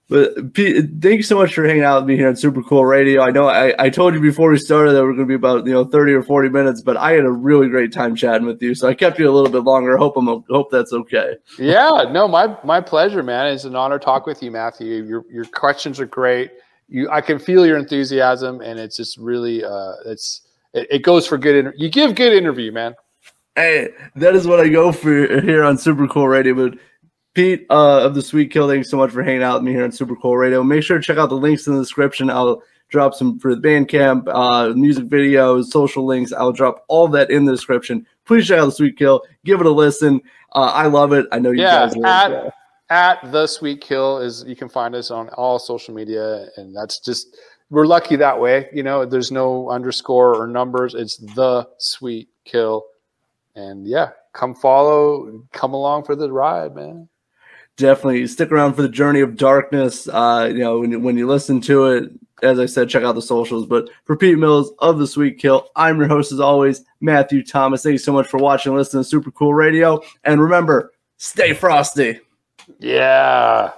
But Pete, thank you so much for hanging out with me here on Super Cool Radio. I know I, I told you before we started that we're going to be about you know thirty or forty minutes, but I had a really great time chatting with you, so I kept you a little bit longer. Hope I'm hope that's okay. Yeah, no, my my pleasure, man. It's an honor to talk with you, Matthew. Your your questions are great. You, I can feel your enthusiasm, and it's just really, uh, it's it, it goes for good. Inter- you give good interview, man. Hey, that is what I go for here on Super Cool Radio. But Pete uh, of the Sweet Kill, thanks so much for hanging out with me here on Super Cool Radio. Make sure to check out the links in the description. I'll drop some for the Bandcamp, uh, music videos, social links. I'll drop all that in the description. Please check out the Sweet Kill. Give it a listen. Uh, I love it. I know you yeah, guys. At, well. at the Sweet Kill is you can find us on all social media, and that's just we're lucky that way. You know, there's no underscore or numbers. It's the Sweet Kill, and yeah, come follow, come along for the ride, man definitely stick around for the journey of darkness. Uh, you know, when you, when you listen to it, as I said, check out the socials. But for Pete Mills of the Sweet Kill, I'm your host as always, Matthew Thomas. Thank you so much for watching and listening to Super Cool Radio. And remember, stay frosty. Yeah.